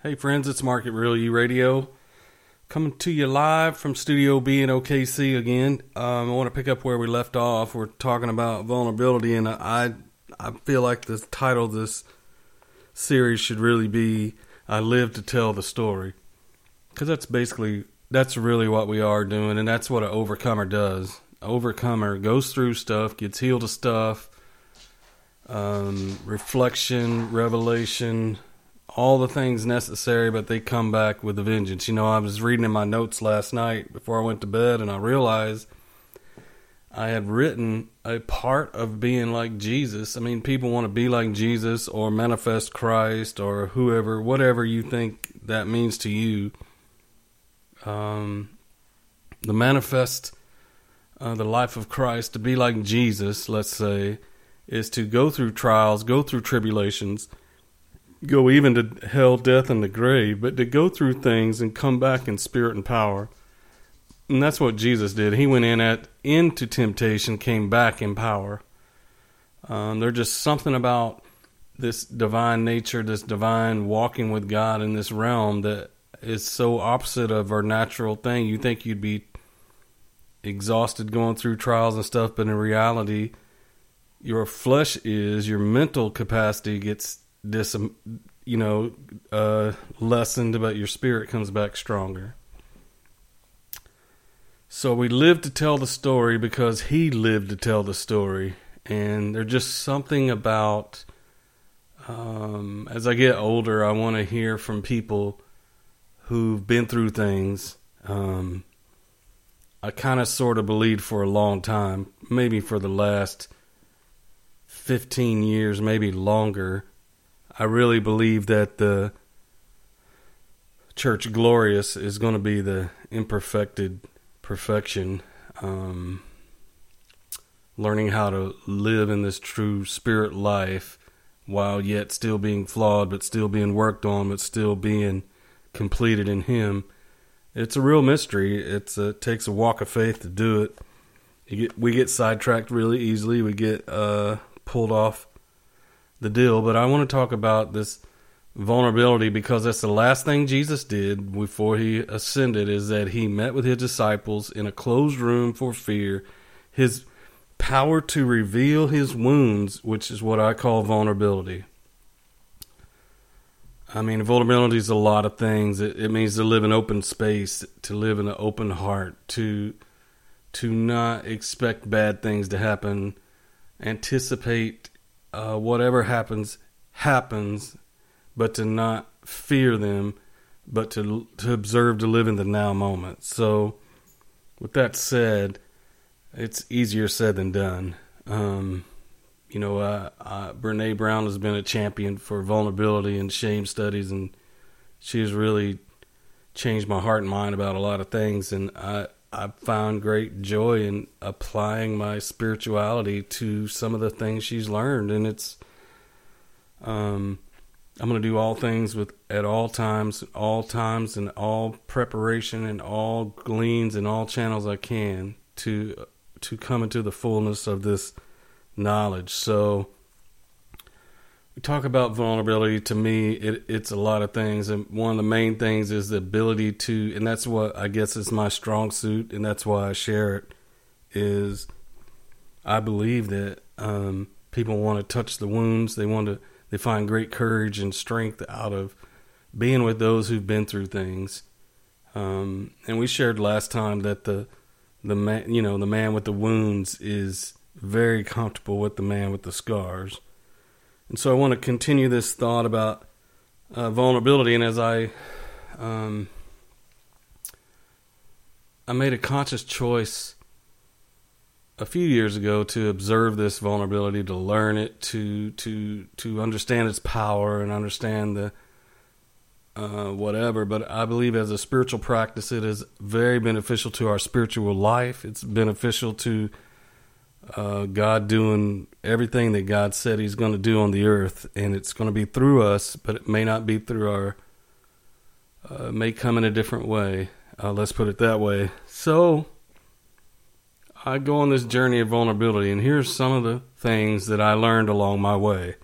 Hey friends, it's Market Real U Radio. Coming to you live from Studio B in OKC again. Um, I want to pick up where we left off. We're talking about vulnerability, and I I feel like the title of this series should really be "I Live to Tell the Story," because that's basically that's really what we are doing, and that's what an overcomer does. overcomer goes through stuff, gets healed of stuff, um, reflection, revelation all the things necessary, but they come back with a vengeance. You know, I was reading in my notes last night before I went to bed, and I realized I had written a part of being like Jesus. I mean, people want to be like Jesus or manifest Christ or whoever, whatever you think that means to you. Um, the manifest uh, the life of Christ, to be like Jesus, let's say, is to go through trials, go through tribulations go even to hell, death, and the grave, but to go through things and come back in spirit and power. And that's what Jesus did. He went in at into temptation, came back in power. Um, there's just something about this divine nature, this divine walking with God in this realm that is so opposite of our natural thing. You think you'd be exhausted going through trials and stuff, but in reality, your flesh is, your mental capacity gets dis you know uh, lessened, but your spirit comes back stronger. So we live to tell the story because he lived to tell the story, and there's just something about. Um, as I get older, I want to hear from people who've been through things. Um, I kind of sort of believed for a long time, maybe for the last 15 years, maybe longer, I really believe that the church glorious is going to be the imperfected perfection. Um, learning how to live in this true spirit life while yet still being flawed, but still being worked on, but still being completed in Him. It's a real mystery. It's a, it takes a walk of faith to do it. Get, we get sidetracked really easily. We get uh, pulled off the deal, but I want to talk about this vulnerability because that's the last thing Jesus did before he ascended is that he met with his disciples in a closed room for fear. His power to reveal his wounds, which is what I call vulnerability. I mean, vulnerability is a lot of things. It, it means to live in open space, to live in an open heart, to to not expect bad things to happen, anticipate uh, whatever happens happens, but to not fear them, but to to observe to live in the now moment. So, with that said, it's easier said than done. Um, you know, uh, uh, Brene Brown has been a champion for vulnerability and shame studies, and she's really changed my heart and mind about a lot of things. And I I found great joy in applying my spirituality to some of the things she's learned, and it's um, I'm going to do all things with at all times, all times, and all preparation, and all gleans, and all channels I can to to come into the fullness of this knowledge. So talk about vulnerability to me it, it's a lot of things and one of the main things is the ability to and that's what i guess is my strong suit and that's why i share it is i believe that um, people want to touch the wounds they want to they find great courage and strength out of being with those who've been through things. Um, and we shared last time that the the man you know the man with the wounds is very comfortable with the man with the scars and so I want to continue this thought about uh, vulnerability. And as I, um, I made a conscious choice a few years ago to observe this vulnerability, to learn it, to to to understand its power and understand the uh, whatever. But I believe as a spiritual practice, it is very beneficial to our spiritual life. It's beneficial to uh, God doing everything that God said He's going to do on the earth, and it's going to be through us, but it may not be through our. Uh, may come in a different way. Uh, let's put it that way. So, I go on this journey of vulnerability, and here's some of the things that I learned along my way.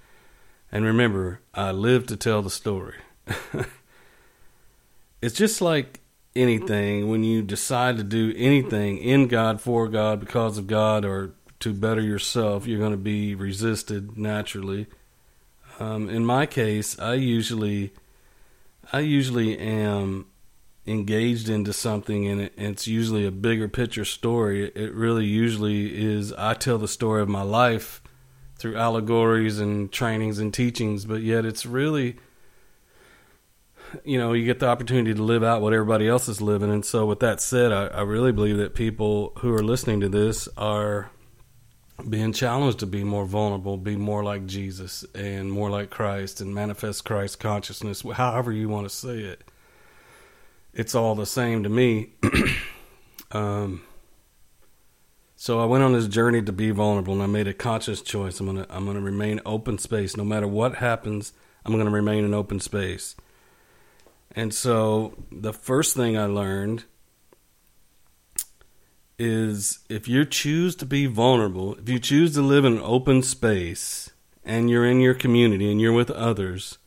And remember, I live to tell the story. it's just like anything when you decide to do anything in God, for God, because of God, or to better yourself, you're going to be resisted naturally. Um, in my case, I usually, I usually am engaged into something, and, it, it's usually a bigger picture story. It really usually is. I tell the story of my life through allegories and trainings and teachings, but yet it's really you know, you get the opportunity to live out what everybody else is living. And so, with that said, I, I, really believe that people who are listening to this are being challenged to be more vulnerable, be more like Jesus and more like Christ and manifest Christ consciousness, however you want to say it. It's all the same to me. um, so I went on this journey to be vulnerable, and I made a conscious choice. I'm gonna I'm gonna remain open space, no matter what happens. I'm gonna remain in open space. And so the first thing I learned is if you choose to be vulnerable, if you choose to live in an open space and you're in your community and you're with others,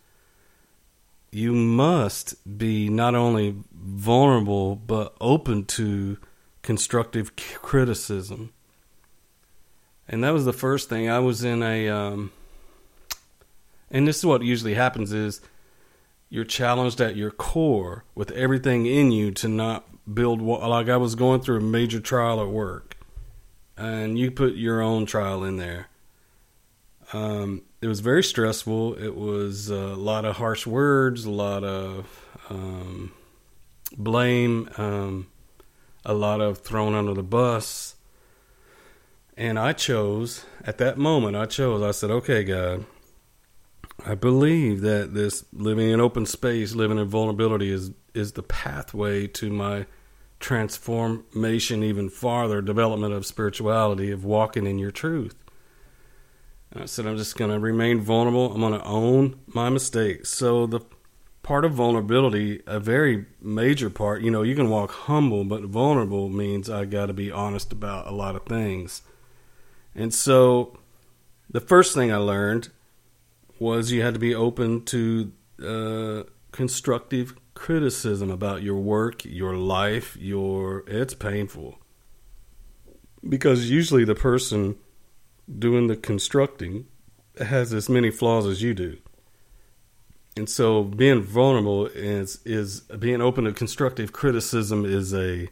you must be not only vulnerable but open to constructive criticism. And that was the first thing. I was in a um, and this is what usually happens is you're challenged at your core with everything in you to not build like I was going through a major trial at work, and you put your own trial in there. Um, it was very stressful. It was a lot of harsh words, a lot of um, blame, um, a lot of thrown under the bus. And I chose, at that moment, I chose, I said, okay, God, I believe that this living in open space, living in vulnerability is is the pathway to my transformation even farther, development of spirituality, of walking in your truth. And I said, I'm just going to remain vulnerable. I'm going to own my mistakes. So, the part of vulnerability, a very major part, you know, you can walk humble, but vulnerable means I got to be honest about a lot of things. And so, the first thing I learned was you had to be open to uh, constructive criticism about your work, your life, your it's painful. Because usually the person doing the constructing has as many flaws as you do. And so being vulnerable is is being open to constructive criticism is a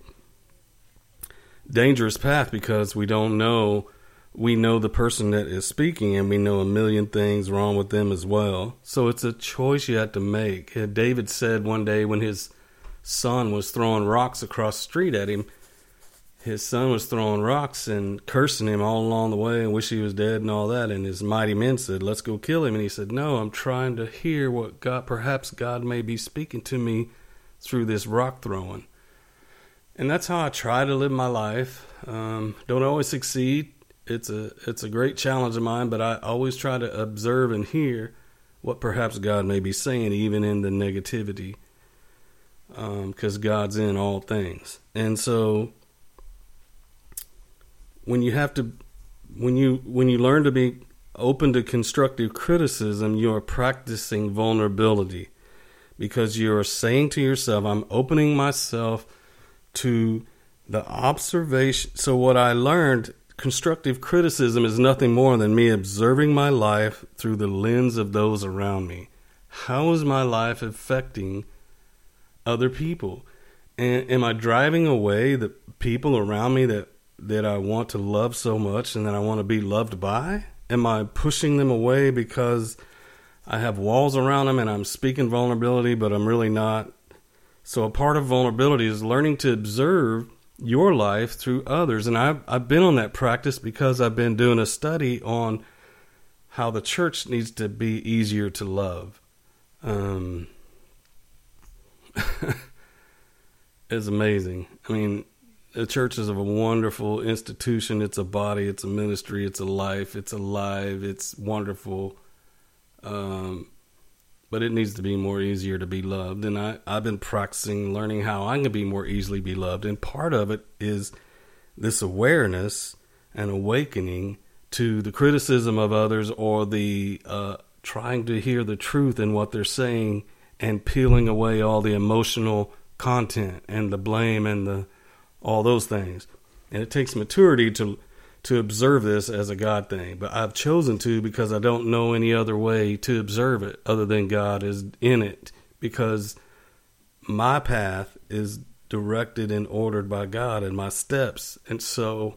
dangerous path because we don't know we know the person that is speaking and we know a million things wrong with them as well. So it's a choice you have to make. David said one day when his son was throwing rocks across the street at him, his son was throwing rocks and cursing him all along the way and wish he was dead and all that. And his mighty men said, Let's go kill him. And he said, No, I'm trying to hear what God, perhaps God may be speaking to me through this rock throwing. And that's how I try to live my life. Um, don't always succeed it's a it's a great challenge of mine, but I always try to observe and hear what perhaps God may be saying, even in the negativity, because um, God's in all things. And so, when you have to, when you when you learn to be open to constructive criticism, you are practicing vulnerability, because you are saying to yourself, "I'm opening myself to." the observation so what i learned constructive criticism is nothing more than me observing my life through the lens of those around me. How is my life affecting other people? And am I driving away the people around me that, that I want to love so much and that I want to be loved by? Am I pushing them away because I have walls around them and I'm speaking vulnerability, but I'm really not? So, a part of vulnerability is learning to observe your life through others. And I've, I've been on that practice because I've been doing a study on how the church needs to be easier to love. Um, it's amazing. I mean, the church is a wonderful institution. It's a body, it's a ministry, it's a life, it's alive, it's wonderful. Um, but it needs to be more easier to be loved. And I, I've been practicing learning how I can be more easily be loved. And part of it is this awareness and awakening to the criticism of others or the uh, trying to hear the truth in what they're saying and peeling away all the emotional content and the blame and the all those things. And it takes maturity to to observe this as a God thing, but I've chosen to because I don't know any other way to observe it other than God is in it because my path is directed and ordered by God and my steps. And so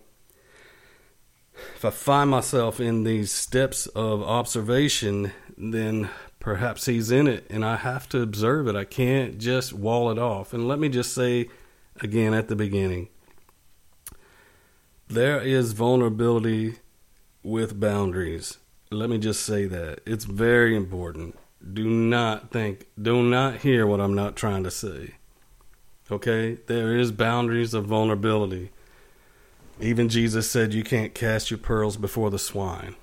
if I find myself in these steps of observation, then perhaps he's in it and I have to observe it. I can't just wall it off. And let me just say again at the beginning there is vulnerability with boundaries. Let me just say that. It's very important. Do not think, do not hear what I'm not trying to say. Okay? There is boundaries of vulnerability. Even Jesus said you can't cast your pearls before the swine.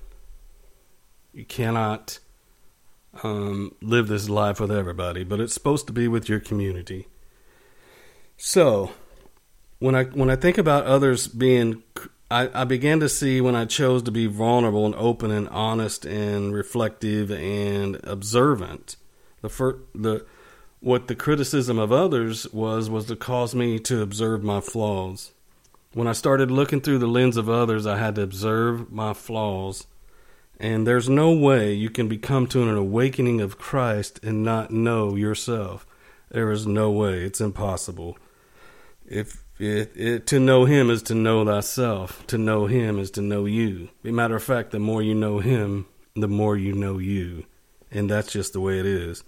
You cannot um, live this life with everybody, but it's supposed to be with your community. So, when I when I think about others being, I, I began to see when I chose to be vulnerable and open and honest and reflective and observant. The first, the what the criticism of others was was to cause me to observe my flaws. When I started looking through the lens of others, I had to observe my flaws. And there's no way you can become to an awakening of Christ and not know yourself. There is no way. It's impossible. If it, it, to know him is to know thyself. To know him is to know you. Matter of fact, the more you know him, the more you know you. And that's just the way it is.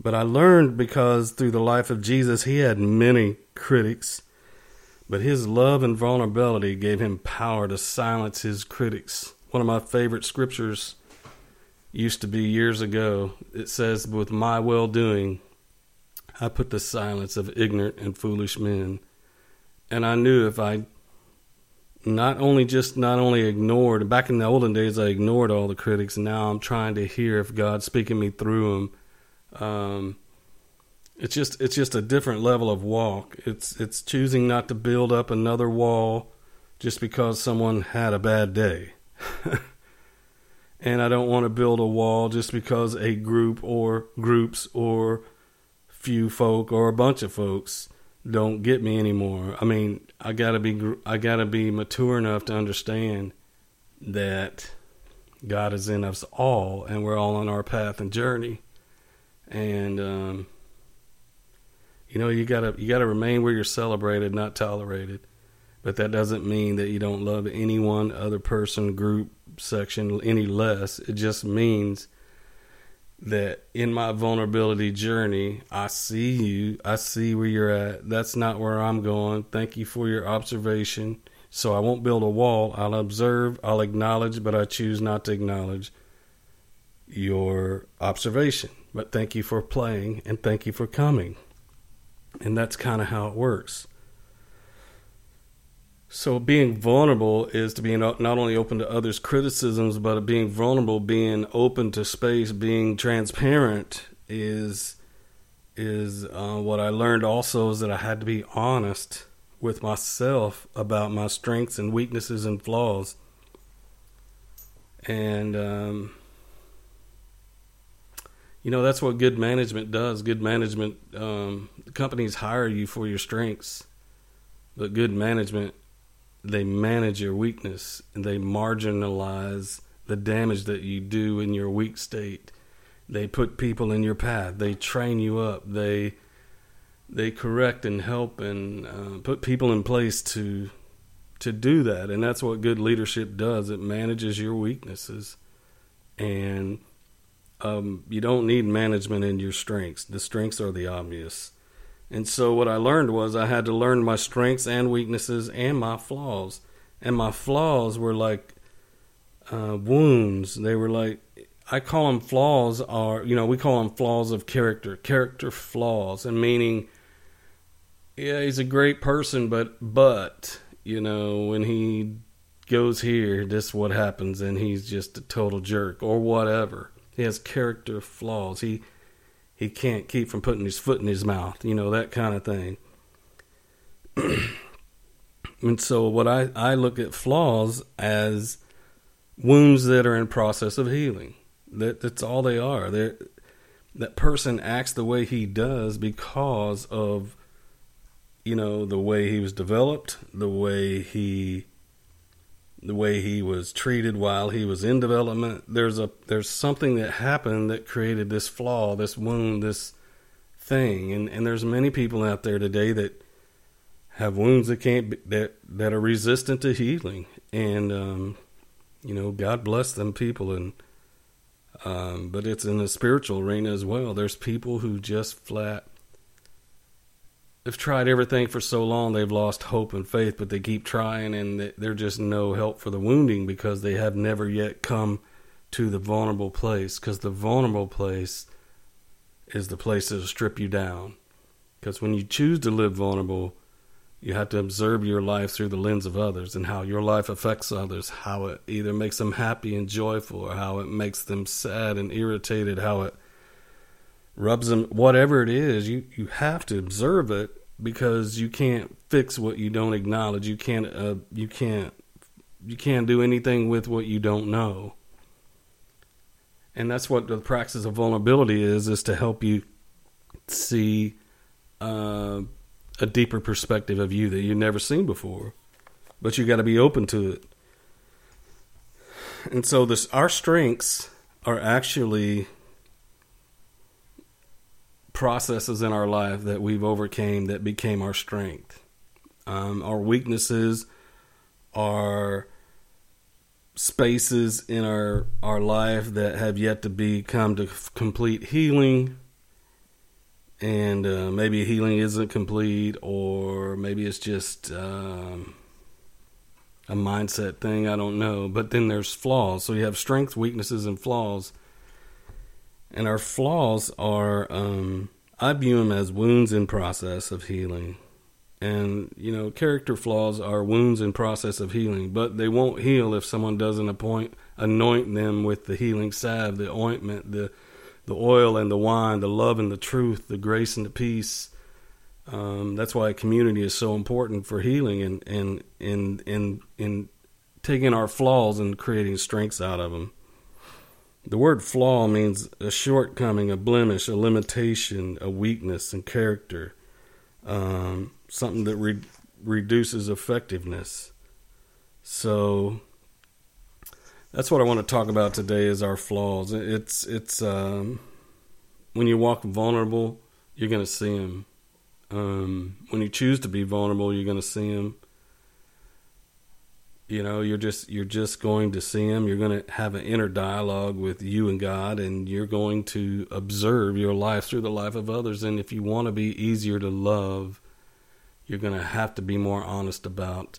But I learned because through the life of Jesus, he had many critics, but his love and vulnerability gave him power to silence his critics. One of my favorite scriptures used to be years ago. It says, With my well doing, I put the silence of ignorant and foolish men and I knew if I not only just not only ignored back in the olden days I ignored all the critics. And now I'm trying to hear if God's speaking me through them um, it's just it's just a different level of walk. It's it's choosing not to build up another wall just because someone had a bad day. And I don't want to build a wall just because a group or groups or few folk or a bunch of folks don't get me anymore. I mean, I gotta be I gotta be mature enough to understand that God is in us all, and we're all on our path and journey. And um, you know, you gotta you gotta remain where you're celebrated, not tolerated. But that doesn't mean that you don't love any one other person, group, section any less. It just means that in my vulnerability journey, I see you. I see where you're at. That's not where I'm going. Thank you for your observation. So I won't build a wall. I'll observe, I'll acknowledge, but I choose not to acknowledge your observation. But thank you for playing and thank you for coming. And that's kind of how it works. So being vulnerable is to be not only open to others' criticisms, but being vulnerable, being open to space, being transparent is is uh, what I learned. Also, is that I had to be honest with myself about my strengths and weaknesses and flaws, and um, you know that's what good management does. Good management um, companies hire you for your strengths, but good management they manage your weakness and they marginalize the damage that you do in your weak state. They put people in your path. They train you up. They they correct and help and uh, put people in place to to do that. And that's what good leadership does. It manages your weaknesses, and um, you don't need management in your strengths. The strengths are the obvious. And so what I learned was I had to learn my strengths and weaknesses and my flaws. And my flaws were like uh, wounds. They were like I call them flaws are you know we call them flaws of character, character flaws, and meaning yeah he's a great person, but but you know when he goes here, this is what happens, and he's just a total jerk or whatever. He has character flaws. He he can't keep from putting his foot in his mouth, you know, that kind of thing. and so what I, I look at flaws as wounds that are in process of healing. That that's all they are. They're that person acts the way he does because of you know the way he was developed, the way he the way he was treated while he was in development. There's a there's something that happened that created this flaw, this wound, this thing. And and there's many people out there today that have wounds that can't be, that that are resistant to healing. And um, you know, God bless them people and um, but it's in the spiritual arena as well. There's people who just flat they've tried everything for so long they've lost hope and faith, but they keep trying, and they're just no help for the wounding because they have never yet come to the vulnerable place. Because the vulnerable place is the place that'll strip you down. Because when you choose to live vulnerable, you have to observe your life through the lens of others and how your life affects others, how it either makes them happy and joyful, or how it makes them sad and irritated, how it rubs them, whatever it is, you, you have to observe it because you can't fix what you don't acknowledge. You can't, uh, you can't, you can't do anything with what you don't know. And that's what the practice of vulnerability is, is to help you see uh, a deeper perspective of you that you've never seen before. But you got to be open to it. And so this our strengths are actually processes in our life that we've overcame that became our strength. Um, our weaknesses are spaces in our our life that have yet to be come to complete healing. And uh, maybe healing isn't complete or maybe it's just um, a mindset thing i don't know. But then there's flaws. So you have strengths weaknesses and flaws and our flaws are, um, I view them as wounds in process of healing. And, you know, character flaws are wounds in process of healing, but they won't heal if someone doesn't appoint, anoint them with the healing salve, the ointment, the, the oil and the wine, the love and the truth, the grace and the peace. Um, that's why community is so important for healing and, and, and, and, in taking our flaws and creating strengths out of them. The word flaw means a shortcoming, a blemish, a limitation, a weakness in character, um, something that re- reduces effectiveness. So that's what I want to talk about today is our flaws. It's it's um, when you walk vulnerable, you're going to see them. Um, when you choose to be vulnerable, you're going to see them you know you're just you're just going to see him. You're going to have an inner dialogue with you and god and you're going to observe your life through the life of others. And if you want to be easier to love you're going to have to be more honest about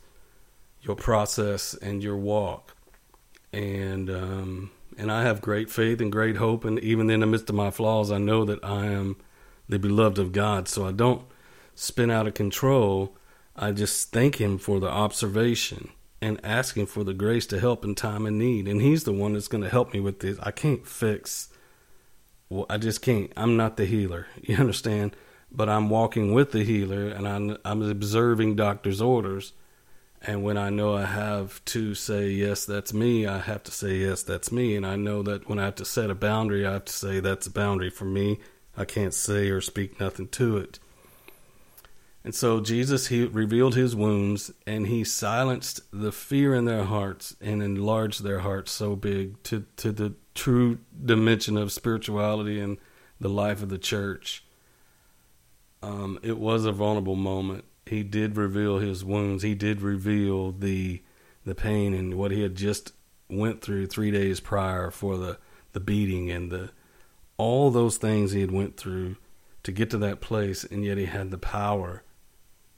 your process and your walk. And um, and I have great faith and great hope and even in the midst of my flaws I know that I am the beloved of God. So I don't spin out of control. I just thank him for the observation and asking for the grace to help in time of need. And He's the one that's going to help me with this. I can't fix. Well, I just can't. I'm not the healer. You understand? But I'm walking with the healer, and I'm I'm observing doctor's orders. And when I know I have to say yes, that's me, I have to say yes, that's me. And I know that when I have to set a boundary, I have to say that's a boundary for me. I can't say or speak nothing to it. And so Jesus he revealed his wounds and he silenced the fear in their hearts and enlarged their hearts so big to, to the true dimension of spirituality and the life of the church. Um, it was a vulnerable moment. He did reveal his wounds. He did reveal the the pain and what he had just went through three days prior for the, the beating and the all those things he had went through to get to that place and yet he had the power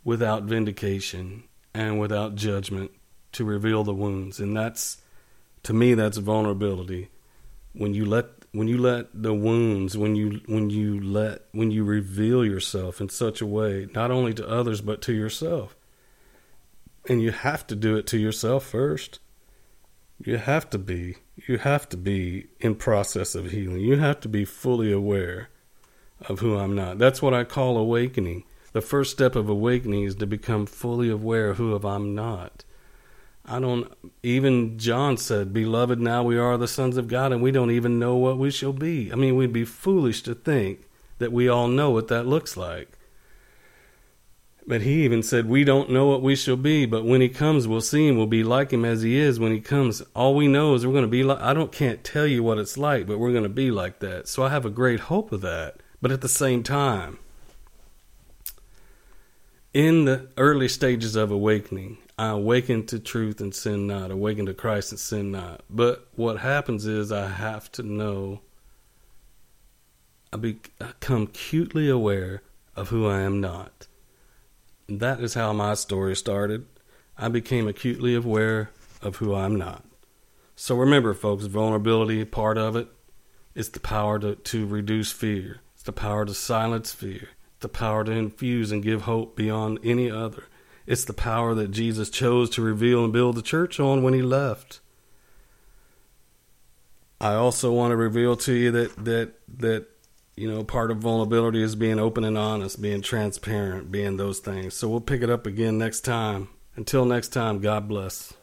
without vindication and without judgment to reveal the wounds. And that's to me that's vulnerability. When you let when you let the wounds when you when you let when you reveal yourself in such a way not only to others but to yourself. And you have to do it to yourself first. You have to be you have to be in process of healing. You have to be fully aware of who i'm not. That's what i call awakening the first step of awakening is to become fully aware of who I'm not. I don't even John said, "Beloved, now we are the sons of God and we don't even know what we shall be." I mean, we'd be foolish to think that we all know what that looks like. But he even said, We don't know what we shall be, but when he comes, we'll see him. We'll be like him as he is when he comes. All we know is we're going to be like, I don't, can't tell you what it's like, but we're going to be like that. So I have a great hope of that. But at the same time, in the early stages of awakening, I awaken to truth and sin not, awaken to Christ and sin not. But what happens is I have to know, I become acutely aware of who I am not that is how my story started. I became acutely aware of who I'm not. So remember, folks, vulnerability, part of it, it, is the power to, to reduce fear. It's the power to silence fear. The power to infuse and give hope beyond any other. It's the power that Jesus chose to reveal and build the church on when he left. I also want to reveal to you that that that you know, part of vulnerability is being open and honest, being transparent, being those things. So we'll pick it up again next time. Until next time, God bless.